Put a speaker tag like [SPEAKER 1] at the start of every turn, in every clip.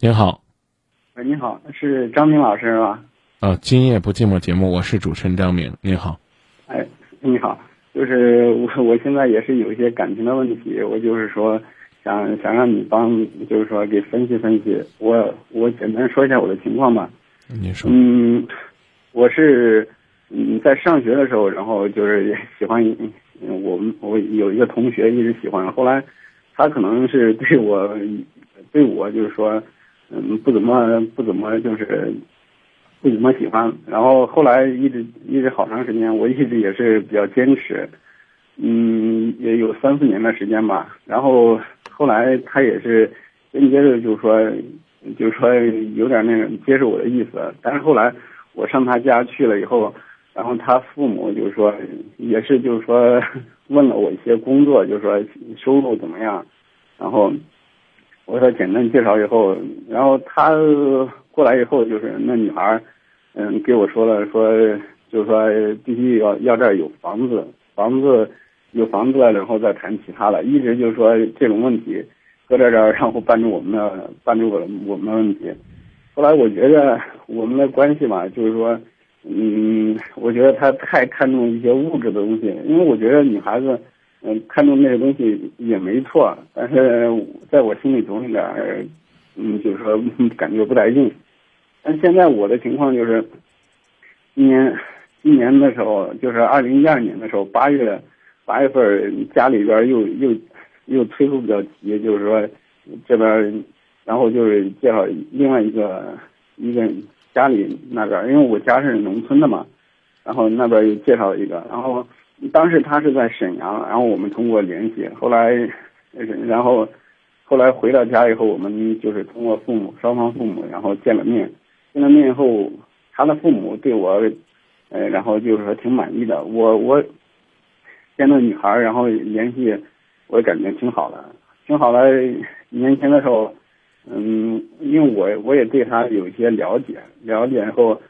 [SPEAKER 1] 您好，
[SPEAKER 2] 喂，你好，是张明老师吗？
[SPEAKER 1] 啊，今夜不寂寞节目，我是主持人张明，您好。
[SPEAKER 2] 哎，你好，就是我，我现在也是有一些感情的问题，我就是说想想让你帮，就是说给分析分析。我我简单说一下我的情况吧。
[SPEAKER 1] 你说。
[SPEAKER 2] 嗯，我是嗯在上学的时候，然后就是喜欢我们我有一个同学一直喜欢，后来他可能是对我对我就是说。嗯，不怎么不怎么就是不怎么喜欢，然后后来一直一直好长时间，我一直也是比较坚持，嗯，也有三四年的时间吧。然后后来他也是间接着就是说，就是说有点那种接受我的意思。但是后来我上他家去了以后，然后他父母就是说也是就是说 问了我一些工作，就是说收入怎么样，然后。我说简单介绍以后，然后他过来以后，就是那女孩，嗯，给我说了，说就是说必须要要这儿有房子，房子有房子了，然后再谈其他的，一直就是说这种问题搁在这儿，然后办住我们的办住我我们的问题。后来我觉得我们的关系嘛，就是说，嗯，我觉得他太看重一些物质的东西，因为我觉得女孩子。嗯，看中那个东西也没错，但是在我心里总有点，嗯，就是说 感觉不太硬。但现在我的情况就是，今年今年的时候，就是二零一二年的时候，八月八月份家里边又又又催促比较急，就是说这边，然后就是介绍另外一个一个家里那边，因为我家是农村的嘛，然后那边又介绍一个，然后。当时他是在沈阳，然后我们通过联系，后来，然后，后来回到家以后，我们就是通过父母双方父母，然后见了面，见了面以后，他的父母对我，呃，然后就是说挺满意的。我我见那女孩，然后联系，我感觉挺好的，挺好的。年轻的时候，嗯，因为我我也对她有一些了解，了解以后，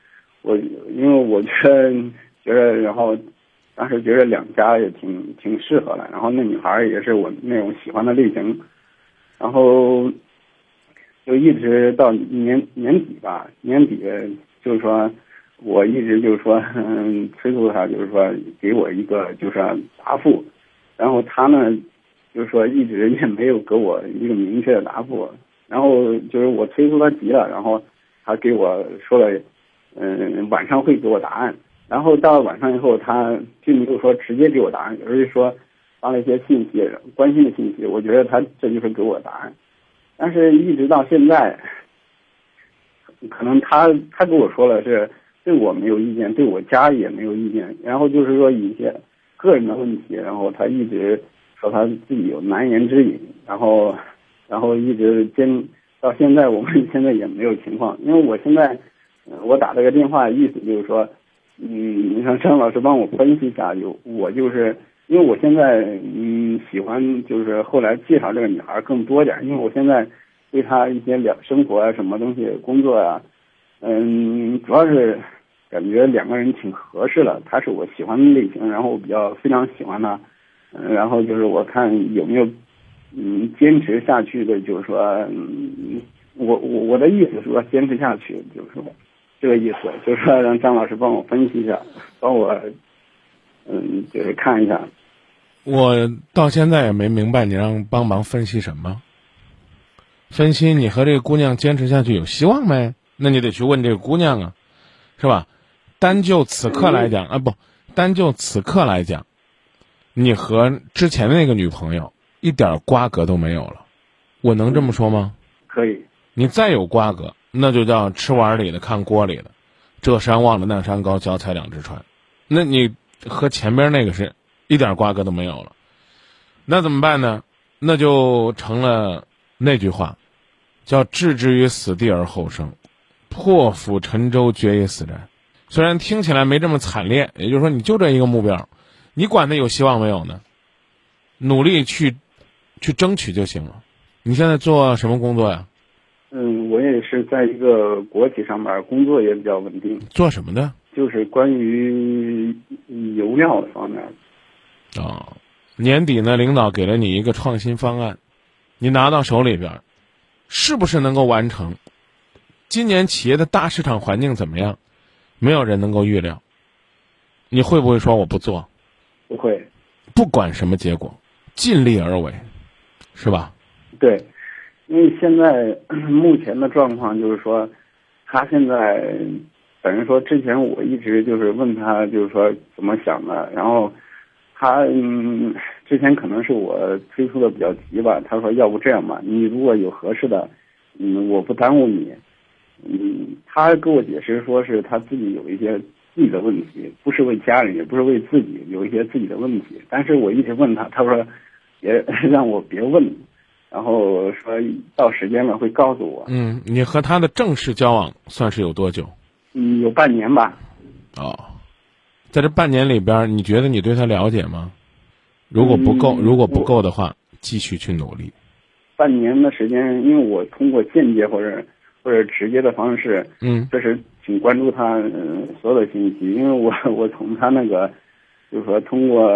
[SPEAKER 2] 我因为我觉得觉得然后。当时觉得两家也挺挺适合的，然后那女孩也是我那种喜欢的类型，然后就一直到年年底吧，年底就是说，我一直就是说，嗯，催促他，就是说给我一个就是答复，然后他呢，就是说一直也没有给我一个明确的答复，然后就是我催促他急了，然后他给我说了，嗯，晚上会给我答案。然后到了晚上以后，他并没有说直接给我答案，而是说发了一些信息，关心的信息。我觉得他这就是给我答案，但是一直到现在，可能他他跟我说了是对我没有意见，对我家也没有意见。然后就是说一些个人的问题，然后他一直说他自己有难言之隐，然后然后一直坚到现在，我们现在也没有情况。因为我现在我打这个电话，意思就是说。嗯，你让张老师帮我分析一下，有我就是因为我现在嗯喜欢就是后来介绍这个女孩更多点，因为我现在对她一些两生活啊什么东西工作啊，嗯主要是感觉两个人挺合适的，她是我喜欢的类型，然后我比较非常喜欢她，嗯然后就是我看有没有嗯坚持下去的，就是说嗯我我我的意思是说坚持下去，就是说。这个意思就是说，让张老师帮我分析一下，帮我，嗯，就是看一下。
[SPEAKER 1] 我到现在也没明白你让帮忙分析什么。分析你和这个姑娘坚持下去有希望没？那你得去问这个姑娘啊，是吧？单就此刻来讲啊，不，单就此刻来讲，你和之前的那个女朋友一点瓜葛都没有了，我能这么说吗？
[SPEAKER 2] 可以。
[SPEAKER 1] 你再有瓜葛。那就叫吃碗里的看锅里的，这山望着那山高，脚踩两只船。那你和前边那个是一点瓜葛都没有了，那怎么办呢？那就成了那句话，叫置之于死地而后生，破釜沉舟，决一死战。虽然听起来没这么惨烈，也就是说，你就这一个目标，你管他有希望没有呢？努力去去争取就行了。你现在做什么工作呀？
[SPEAKER 2] 嗯，我也是在一个国企上班，工作也比较稳定。
[SPEAKER 1] 做什么的？
[SPEAKER 2] 就是关于油料方面。
[SPEAKER 1] 哦，年底呢，领导给了你一个创新方案，你拿到手里边，是不是能够完成？今年企业的大市场环境怎么样？没有人能够预料。你会不会说我不做？
[SPEAKER 2] 不会。
[SPEAKER 1] 不管什么结果，尽力而为，是吧？
[SPEAKER 2] 对，因为现在 目前的状况就是说，他现在等于说之前我一直就是问他，就是说怎么想的，然后他嗯，之前可能是我催促的比较急吧，他说要不这样吧，你如果有合适的，嗯，我不耽误你。嗯，他给我解释说是他自己有一些自己的问题，不是为家人，也不是为自己，有一些自己的问题。但是我一直问他，他说别 让我别问，然后说到时间了会告诉我。
[SPEAKER 1] 嗯，你和他的正式交往算是有多久？
[SPEAKER 2] 嗯，有半年吧。
[SPEAKER 1] 哦，在这半年里边，你觉得你对他了解吗？如果不够，如果不够的话，继续去努力。
[SPEAKER 2] 半年的时间，因为我通过间接或者。或者直接的方式，
[SPEAKER 1] 嗯，
[SPEAKER 2] 这是挺关注他嗯所有的信息，因为我 我从他那个，就是说通过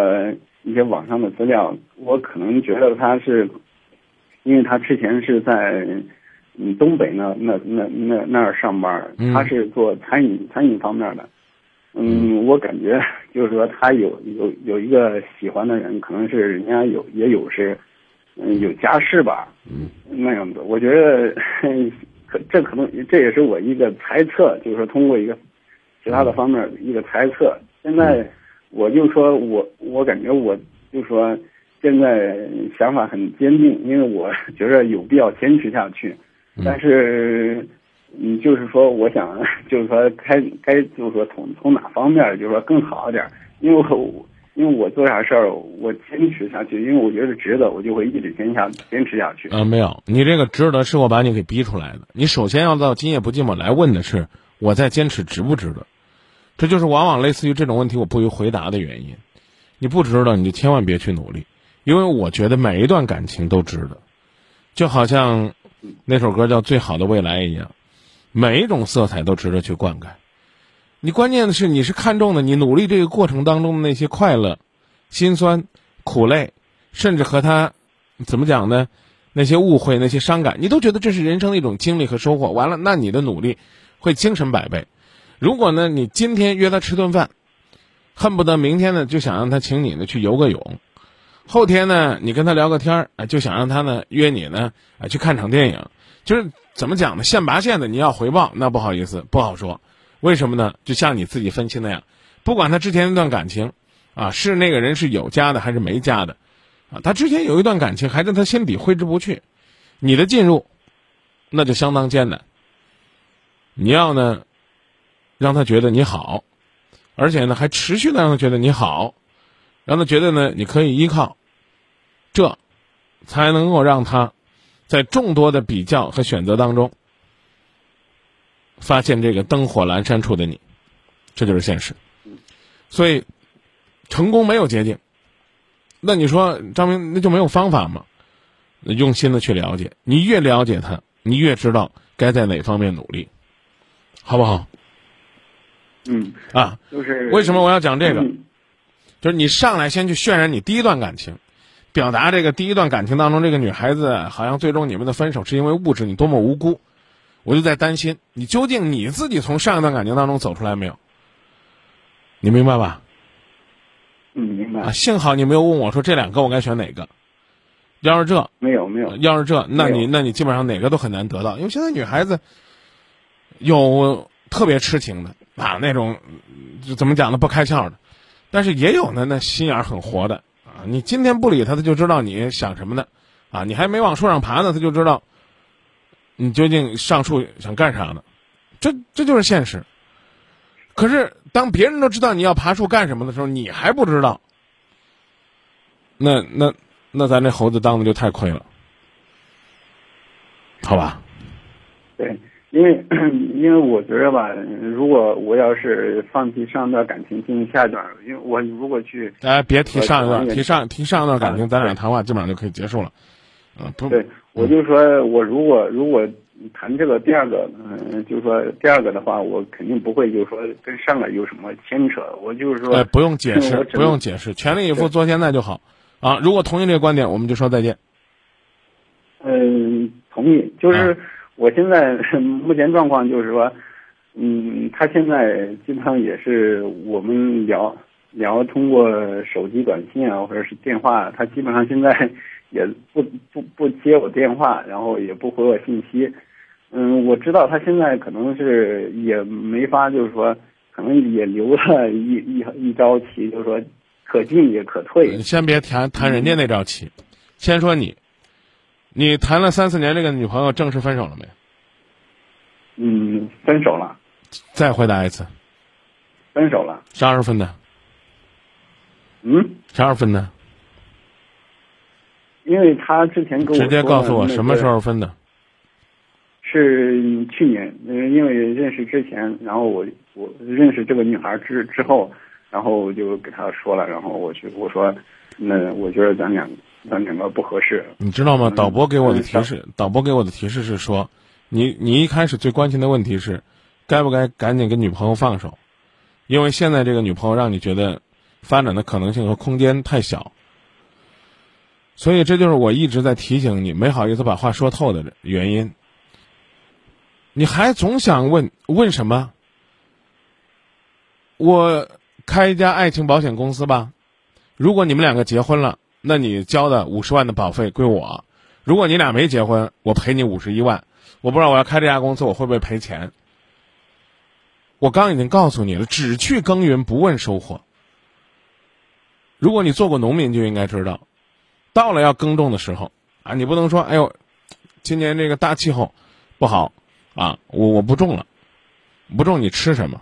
[SPEAKER 2] 一些网上的资料，我可能觉得他是，因为他之前是在嗯东北那那那那那儿上班，他是做餐饮餐饮方面的，嗯，我感觉 就是说他有有有一个喜欢的人，可能是人家有也有是嗯有家室吧，
[SPEAKER 1] 嗯，
[SPEAKER 2] 那样子，我觉得 可。这可能这也是我一个猜测，就是说通过一个其他的方面一个猜测。现在我就说我我感觉我就说现在想法很坚定，因为我 觉得有必要坚持下去。但是嗯，就是说我想 就是说该该就是说从从哪方面就是说更好一点，因为我。因为我做啥事儿，我坚持下去，因为我觉得值得，我就会一直坚下坚持下去。
[SPEAKER 1] 啊，没有，你这个值得是我把你给逼出来的。你首先要到今夜不寂寞来问的是，我在坚持值不值得？这就是往往类似于这种问题我不予回答的原因。你不值得，你就千万别去努力，因为我觉得每一段感情都值得，就好像那首歌叫《最好的未来》一样，每一种色彩都值得去灌溉。你关键的是，你是看重的你努力这个过程当中的那些快乐、心酸、苦累，甚至和他怎么讲呢？那些误会、那些伤感，你都觉得这是人生的一种经历和收获。完了，那你的努力会精神百倍。如果呢，你今天约他吃顿饭，恨不得明天呢就想让他请你呢去游个泳，后天呢你跟他聊个天儿，就想让他呢约你呢啊去看场电影，就是怎么讲呢？现拔线的你要回报，那不好意思，不好说。为什么呢？就像你自己分析那样，不管他之前那段感情，啊，是那个人是有家的还是没家的，啊，他之前有一段感情还在他心底挥之不去，你的进入，那就相当艰难。你要呢，让他觉得你好，而且呢还持续的让他觉得你好，让他觉得呢你可以依靠，这，才能够让他，在众多的比较和选择当中。发现这个灯火阑珊处的你，这就是现实。所以，成功没有捷径。那你说张明，那就没有方法吗？用心的去了解，你越了解他，你越知道该在哪方面努力，好不好？
[SPEAKER 2] 嗯
[SPEAKER 1] 啊，
[SPEAKER 2] 就是
[SPEAKER 1] 为什么我要讲这个？就是你上来先去渲染你第一段感情，表达这个第一段感情当中这个女孩子好像最终你们的分手是因为物质，你多么无辜。我就在担心，你究竟你自己从上一段感情当中走出来没有？你明白吧？
[SPEAKER 2] 嗯，明白。
[SPEAKER 1] 啊，幸好你没有问我说这两个我该选哪个。要是这
[SPEAKER 2] 没有没有，
[SPEAKER 1] 要是这，那你那你基本上哪个都很难得到，因为现在女孩子有特别痴情的啊，那种就怎么讲呢，不开窍的，但是也有呢，那心眼很活的啊。你今天不理他，他就知道你想什么呢，啊，你还没往树上爬呢，他就知道。你究竟上树想干啥呢？这这就是现实。可是当别人都知道你要爬树干什么的时候，你还不知道，那那那咱这猴子当的就太亏了，好吧？
[SPEAKER 2] 对，因为 因为我觉得吧，如果我要是放弃上一段感情进行下一段，因为我如果去
[SPEAKER 1] 哎，别提上一段，提上提上一段感情，咱俩谈话基本上就可以结束了。嗯，不
[SPEAKER 2] 对。我就说，我如果如果谈这个第二个，嗯，就是说第二个的话，我肯定不会就是说跟上个有什么牵扯。我就是说，
[SPEAKER 1] 哎，不用解释，不用解释，全力以赴做现在就好。啊，如果同意这个观点，我们就说再见。
[SPEAKER 2] 嗯，同意。就是我现在 目前状况就是说，嗯，他现在基本上也是我们聊聊通过手机短信啊，或者是电话，他基本上现在 也不不不接我电话，然后也不回我信息。嗯，我知道他现在可能是也没法，就是说，可能也留了一一一招棋，就是说，可进也可退。
[SPEAKER 1] 你先别谈谈人家那招棋，先说你，你谈了三四年这个女朋友正式分手了没？
[SPEAKER 2] 嗯，分手了。
[SPEAKER 1] 再回答一次。
[SPEAKER 2] 分手了。
[SPEAKER 1] 啥时候分的？
[SPEAKER 2] 嗯？
[SPEAKER 1] 啥时候分的？
[SPEAKER 2] 因为他之前跟我
[SPEAKER 1] 直接告诉我什么时候分的。
[SPEAKER 2] 是去年，因为认识之前，然后我我认识这个女孩之之后，然后我就给他说了，然后我去我说，那我觉得咱俩咱两个不合适。
[SPEAKER 1] 你知道吗？导播给我的提示，导播给我的提示是说，你你一开始最关心的问题是，该不该赶紧跟女朋友放手，因为现在这个女朋友让你觉得发展的可能性和空间太小，所以这就是我一直在提醒你，没好意思把话说透的原因。你还总想问问什么？我开一家爱情保险公司吧。如果你们两个结婚了，那你交的五十万的保费归我；如果你俩没结婚，我赔你五十一万。我不知道我要开这家公司，我会不会赔钱？我刚已经告诉你了，只去耕耘不问收获。如果你做过农民，就应该知道，到了要耕种的时候啊，你不能说：“哎呦，今年这个大气候不好。”啊，我我不种了，不种你吃什么？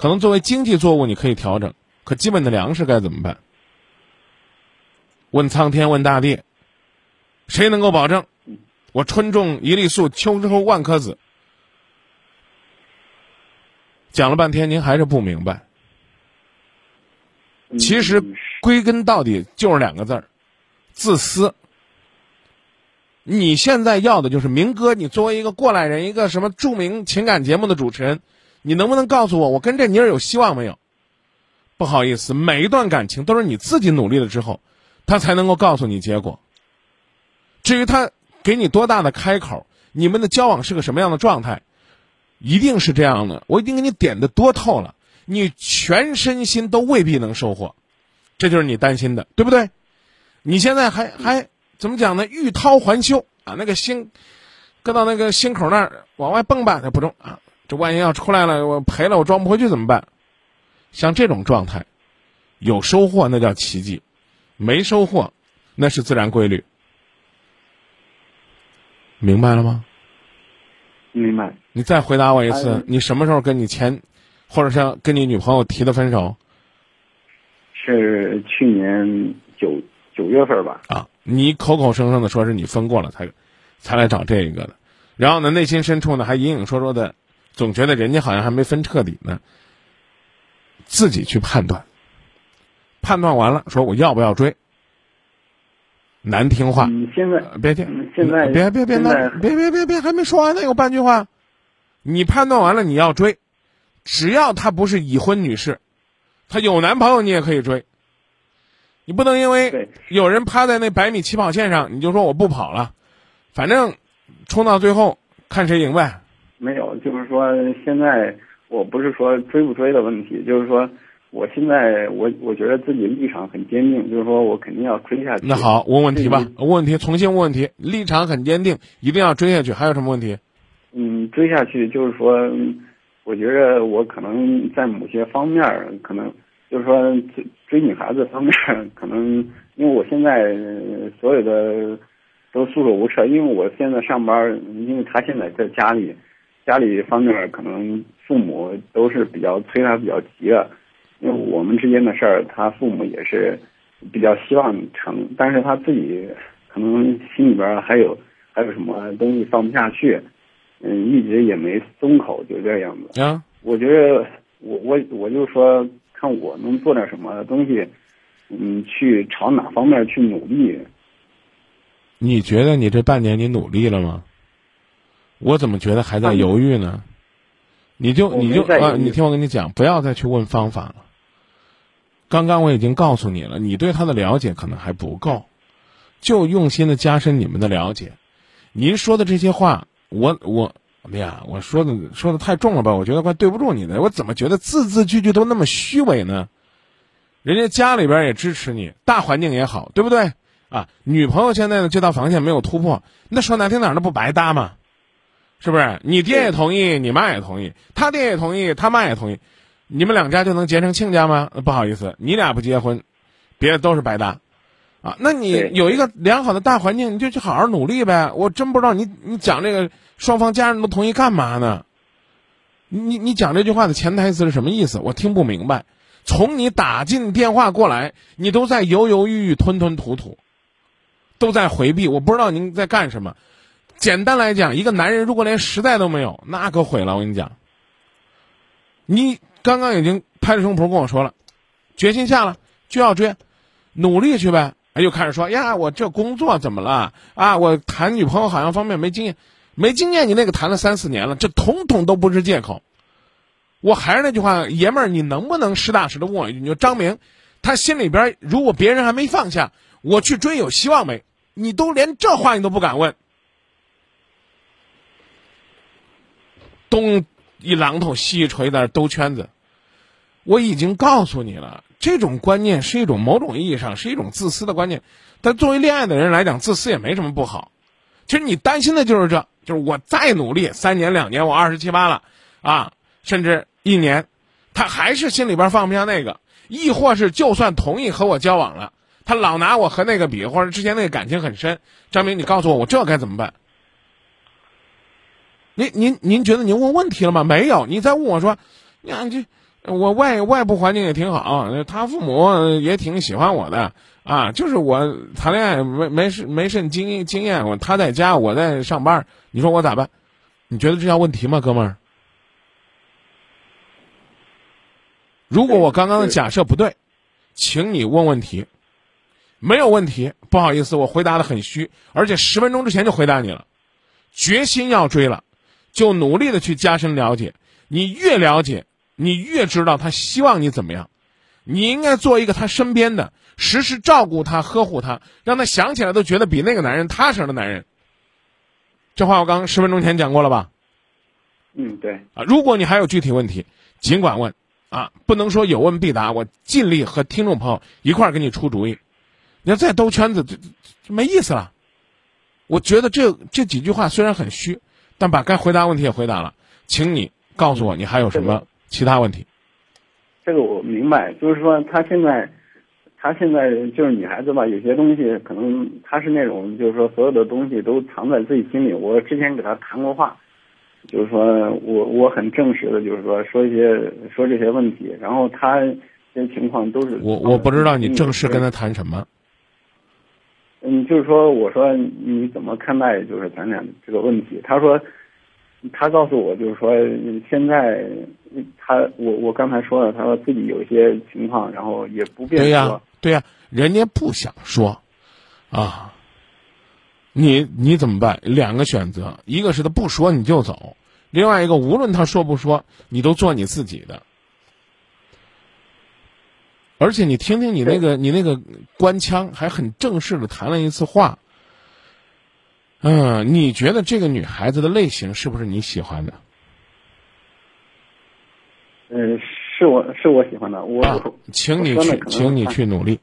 [SPEAKER 1] 可能作为经济作物你可以调整，可基本的粮食该怎么办？问苍天，问大地，谁能够保证我春种一粒粟，秋收万颗子？讲了半天，您还是不明白。其实归根到底就是两个字儿：自私。你现在要的就是明哥，你作为一个过来人，一个什么著名情感节目的主持人，你能不能告诉我，我跟这妮儿有希望没有？不好意思，每一段感情都是你自己努力了之后，他才能够告诉你结果。至于他给你多大的开口，你们的交往是个什么样的状态，一定是这样的。我已经给你点的多透了，你全身心都未必能收获，这就是你担心的，对不对？你现在还还。怎么讲呢？欲掏还休啊！那个心，搁到那个心口那儿往外蹦吧，它不中啊！这万一要出来了，我赔了，我装不回去怎么办？像这种状态，有收获那叫奇迹，没收获那是自然规律。明白了吗？
[SPEAKER 2] 明白。
[SPEAKER 1] 你再回答我一次，你什么时候跟你前，或者是跟你女朋友提的分手？
[SPEAKER 2] 是去年九九月份吧。
[SPEAKER 1] 啊。你口口声声的说是你分过了才，才来找这一个的，然后呢，内心深处呢还隐隐说说的，总觉得人家好像还没分彻底呢，自己去判断，判断完了说我要不要追，难听话。
[SPEAKER 2] 你现在
[SPEAKER 1] 别听，
[SPEAKER 2] 现在
[SPEAKER 1] 别别别，别别别别还没说完呢，有半句话。你判断完了你要追，只要她不是已婚女士，她有男朋友你也可以追。你不能因为有人趴在那百米起跑线上你就说我不跑了，反正冲到最后看谁赢呗。
[SPEAKER 2] 没有，就是说现在我不是说追不追的问题，就是说我现在我我觉得自己立场很坚定，就是说我肯定要追下去。
[SPEAKER 1] 那好，问问题吧，问问题，重新问问题。立场很坚定，一定要追下去。还有什么问题？
[SPEAKER 2] 嗯，追下去就是说，我觉得我可能在某些方面可能。就是说追追女孩子方面，可能因为我现在所有的都束手无策，因为我现在上班，因为他现在在家里，家里方面可能父母都是比较催他比较急的，因为我们之间的事儿，他父母也是比较希望成，但是他自己可能心里边还有还有什么东西放不下去，嗯，一直也没松口，就这样子。
[SPEAKER 1] 啊，
[SPEAKER 2] 我觉得我我我就说。看我能做点什么东西，嗯，去朝哪方面去努力？
[SPEAKER 1] 你觉得你这半年你努力了吗？我怎么觉得还在犹豫呢？你就你就啊，你听我跟你讲，不要再去问方法了。刚刚我已经告诉你了，你对他的了解可能还不够，就用心的加深你们的了解。您说的这些话，我我哎呀，我说的说的太重了吧？我觉得快对不住你了。我怎么觉得字字句句都那么虚伪呢？人家家里边也支持你，大环境也好，对不对？啊，女朋友现在的这道防线没有突破，那说难听点儿，那不白搭吗？是不是？你爹也同意，你妈也同意，他爹也同意，他妈也同意，你们两家就能结成亲家吗？不好意思，你俩不结婚，别的都是白搭。啊，那你有一个良好的大环境，你就去好好努力呗。我真不知道你你讲这个双方家人都同意干嘛呢？你你你讲这句话的潜台词是什么意思？我听不明白。从你打进电话过来，你都在犹犹豫豫、吞吞吐吐，都在回避。我不知道您在干什么。简单来讲，一个男人如果连实在都没有，那可毁了。我跟你讲，你刚刚已经拍着胸脯跟我说了，决心下了就要追，努力去呗。哎，又开始说呀，我这工作怎么了啊？我谈女朋友好像方面没经验，没经验，你那个谈了三四年了，这统统都不是借口。我还是那句话，爷们儿，你能不能实打实的问我一句？你说张明，他心里边如果别人还没放下，我去追有希望没？你都连这话你都不敢问，东一榔头西一锤在那兜圈子。我已经告诉你了，这种观念是一种某种意义上是一种自私的观念，但作为恋爱的人来讲，自私也没什么不好。其实你担心的就是这，就是我再努力三年两年，我二十七八了啊，甚至一年，他还是心里边放不下那个，亦或是就算同意和我交往了，他老拿我和那个比，或者之前那个感情很深。张明，你告诉我，我这该怎么办？您您您觉得您问问题了吗？没有，你再问我说，呀这。我外外部环境也挺好，他父母也挺喜欢我的啊。就是我谈恋爱没没事没甚经经验，我他在家，我在上班，你说我咋办？你觉得这叫问题吗，哥们儿？如果我刚刚的假设不对，请你问问题。没有问题，不好意思，我回答的很虚，而且十分钟之前就回答你了。决心要追了，就努力的去加深了解。你越了解。你越知道他希望你怎么样，你应该做一个他身边的，时时照顾他、呵护他，让他想起来都觉得比那个男人踏实的男人。这话我刚十分钟前讲过了吧？
[SPEAKER 2] 嗯，对。
[SPEAKER 1] 啊，如果你还有具体问题，尽管问，啊，不能说有问必答，我尽力和听众朋友一块儿给你出主意。你要再兜圈子，这这没意思了。我觉得这这几句话虽然很虚，但把该回答问题也回答了，请你告诉我你还有什么。其他问题，
[SPEAKER 2] 这个我明白，就是说他现在，他现在就是女孩子吧，有些东西可能她是那种，就是说所有的东西都藏在自己心里。我之前给她谈过话，就是说我我很正式的，就是说说一些说这些问题，然后她这些情况都是
[SPEAKER 1] 我我不知道你正式跟她谈什么。
[SPEAKER 2] 嗯，就是说我说你怎么看待就是咱俩这个问题？他说。他告诉我，就是说，现在他我我刚才说了，他说自己有一些情况，然后也不便说。
[SPEAKER 1] 对呀，对呀，人家不想说，啊，你你怎么办？两个选择，一个是他不说你就走，另外一个无论他说不说，你都做你自己的。而且你听听你那个你那个官腔，还很正式的谈了一次话。嗯，你觉得这个女孩子的类型是不是你喜欢的？
[SPEAKER 2] 嗯，是我是我喜欢的。我，
[SPEAKER 1] 请你去，请你去努力。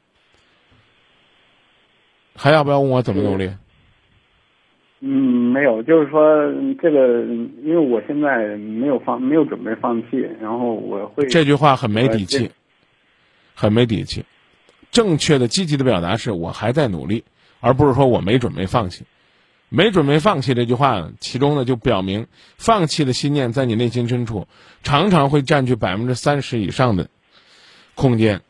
[SPEAKER 1] 还要不要问我怎么努力？
[SPEAKER 2] 嗯，没有，就是说这个，因为我现在没有放，没有准备放弃，然后我会。
[SPEAKER 1] 这句话很没底气，很没底气。正确的、积极的表达是我还在努力，而不是说我没准备放弃。没准备放弃这句话，其中呢就表明，放弃的信念在你内心深处，常常会占据百分之三十以上的空间。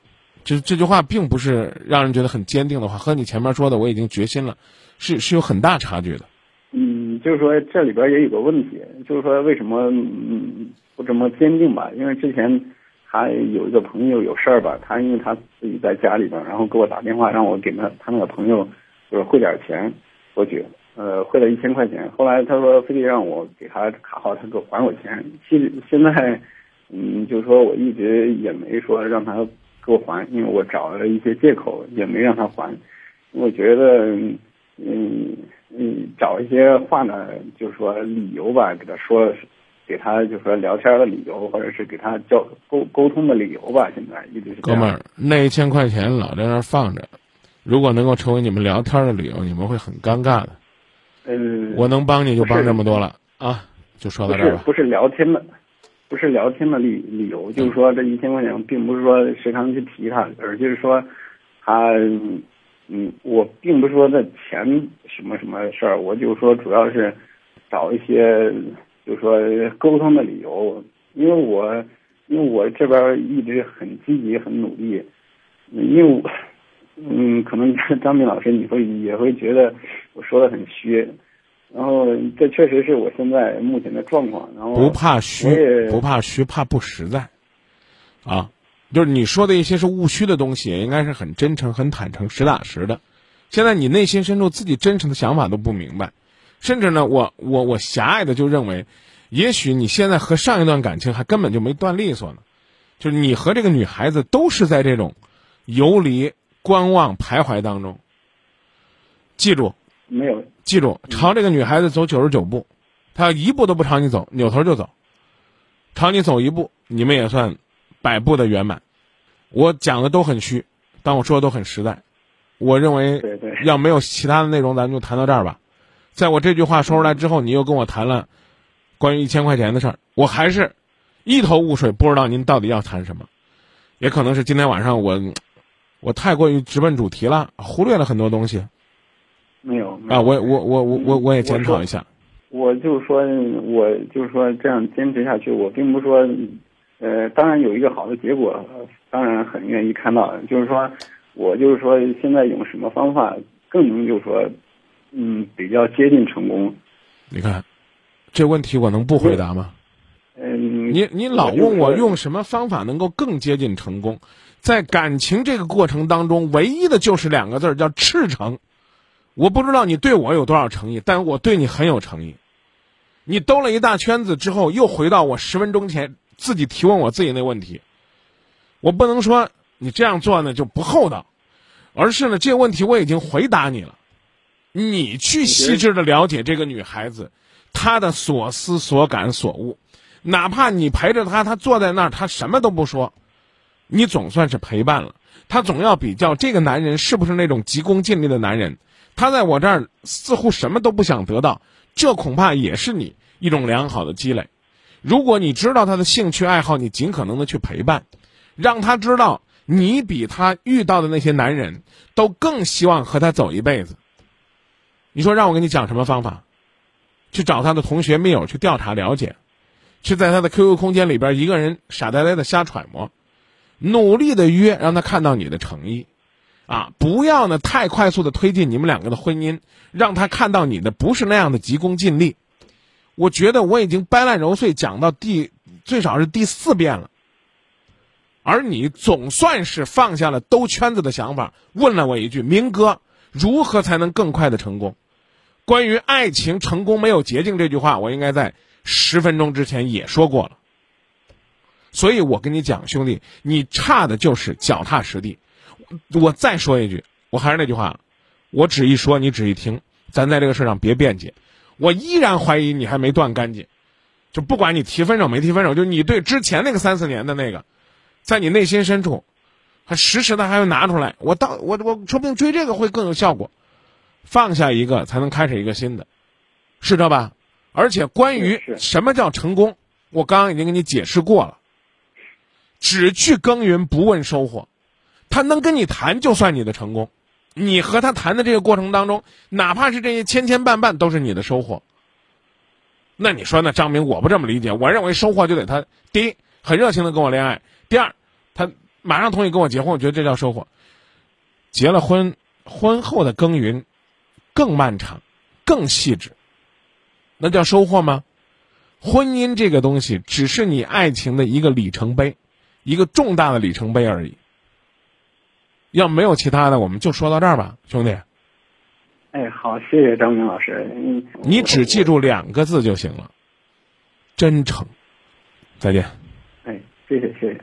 [SPEAKER 1] 这这句话并不是让人觉得很坚定的话，和你前面说的我已经决心了，是是有很大差距的。
[SPEAKER 2] 嗯，就是说这里边也有个问题，就是说为什么嗯不这么坚定吧？因为之前他有一个朋友有事儿吧，他因为他自己在家里边，然后给我打电话让我给他他那个朋友就是汇点钱过去。呃，汇了一千块钱，后来他说非得让我给他卡号，他给我还我钱。其实现在，嗯，就是说我一直也没说让他给我还，因为我找了一些借口，也没让他还。我觉得，嗯，嗯，找一些话呢，就是说理由吧，给他说，给他就是说聊天的理由，或者是给他交沟沟通的理由吧。现在一直是
[SPEAKER 1] 哥们儿，那一千块钱老在那儿放着，如果能够成为你们聊天的理由，你们会很尴尬的。
[SPEAKER 2] 嗯，
[SPEAKER 1] 我能帮你就帮这么多了啊，就说到这儿吧。
[SPEAKER 2] 不是聊天的，不是聊天的理理由，就是说这一千块钱，并不是说时常去提他，而就是说他，嗯，我并不是说这钱什么什么事儿，我就是说主要是找一些就是说沟通的理由，因为我因为我这边一直很积极很努力，因为我嗯，可能张斌老师你会也会觉得我说的很虚。然后，这确实是我现在目前的状况。然后
[SPEAKER 1] 不怕虚，不怕虚，怕不实在，啊，就是你说的一些是务虚的东西，也应该是很真诚、很坦诚、实打实的。现在你内心深处自己真诚的想法都不明白，甚至呢，我我我狭隘的就认为，也许你现在和上一段感情还根本就没断利索呢，就是你和这个女孩子都是在这种游离、观望、徘徊当中。记住，
[SPEAKER 2] 没有
[SPEAKER 1] 记住，朝这个女孩子走九十九步，她要一步都不朝你走，扭头就走。朝你走一步，你们也算百步的圆满。我讲的都很虚，但我说的都很实在。我认为要没有其他的内容，咱们就谈到这儿吧。在我这句话说出来之后，你又跟我谈了关于一千块钱的事儿，我还是一头雾水，不知道您到底要谈什么。也可能是今天晚上我我太过于直奔主题了，忽略了很多东西
[SPEAKER 2] 没有没有
[SPEAKER 1] 啊。我我我我我我也检讨一下。
[SPEAKER 2] 我就是说，我就是说这样坚持下去，我并不是说，呃，当然有一个好的结果，呃当然很愿意看到。就是说，我就是说，现在用什么方法更能就是说，嗯，比较接近成功。
[SPEAKER 1] 你看，这问题我能不回答吗？
[SPEAKER 2] 嗯，
[SPEAKER 1] 你你老问我用什么方法能够更接近成功，在感情这个过程当中，唯一的就是两个字儿叫赤诚。我不知道你对我有多少诚意，但我对你很有诚意。你兜了一大圈子之后，又回到我十分钟前自己提问我自己那问题。我不能说你这样做呢就不厚道，而是呢这个问题我已经回答你了，你去细致的了解这个女孩子，她的所思所感所悟，哪怕你陪着她，她坐在那儿，她什么都不说，你总算是陪伴了。她总要比较这个男人是不是那种急功近利的男人，他在我这儿似乎什么都不想得到，这恐怕也是你一种良好的积累。如果你知道他的兴趣爱好，你尽可能的去陪伴，让他知道你比他遇到的那些男人都更希望和他走一辈子。你说让我给你讲什么方法？去找他的同学密友去调查了解，去在他的 QQ 空间里边一个人傻呆呆的瞎揣摩，努力的约，让他看到你的诚意。啊，不要呢太快速的推进你们两个的婚姻，让他看到你的不是那样的急功近利。我觉得我已经掰烂揉碎讲到第最少是第四遍了，而你总算是放下了兜圈子的想法，问了我一句：“明哥，如何才能更快的成功？”关于爱情成功没有捷径这句话，我应该在十分钟之前也说过了。所以我跟你讲，兄弟，你差的就是脚踏实地。我再说一句，我还是那句话，我只一说，你只一听，咱在这个事上别辩解。我依然怀疑你还没断干净，就不管你提分手没提分手，就你对之前那个三四年的那个，在你内心深处，还时时的还会拿出来。我到我我说不定追这个会更有效果，放下一个才能开始一个新的，是这吧？而且关于什么叫成功，我刚刚已经给你解释过了，只去耕耘不问收获。他能跟你谈，就算你的成功。你和他谈的这个过程当中，哪怕是这些千千绊绊，都是你的收获。那你说，那张明，我不这么理解。我认为收获就得他第一很热情的跟我恋爱，第二他马上同意跟我结婚，我觉得这叫收获。结了婚，婚后的耕耘更漫长、更细致，那叫收获吗？婚姻这个东西，只是你爱情的一个里程碑，一个重大的里程碑而已。要没有其他的，我们就说到这儿吧，兄弟。
[SPEAKER 2] 哎，好，谢谢张明老师。嗯，
[SPEAKER 1] 你只记住两个字就行了，真诚。再见。
[SPEAKER 2] 哎，谢谢谢谢。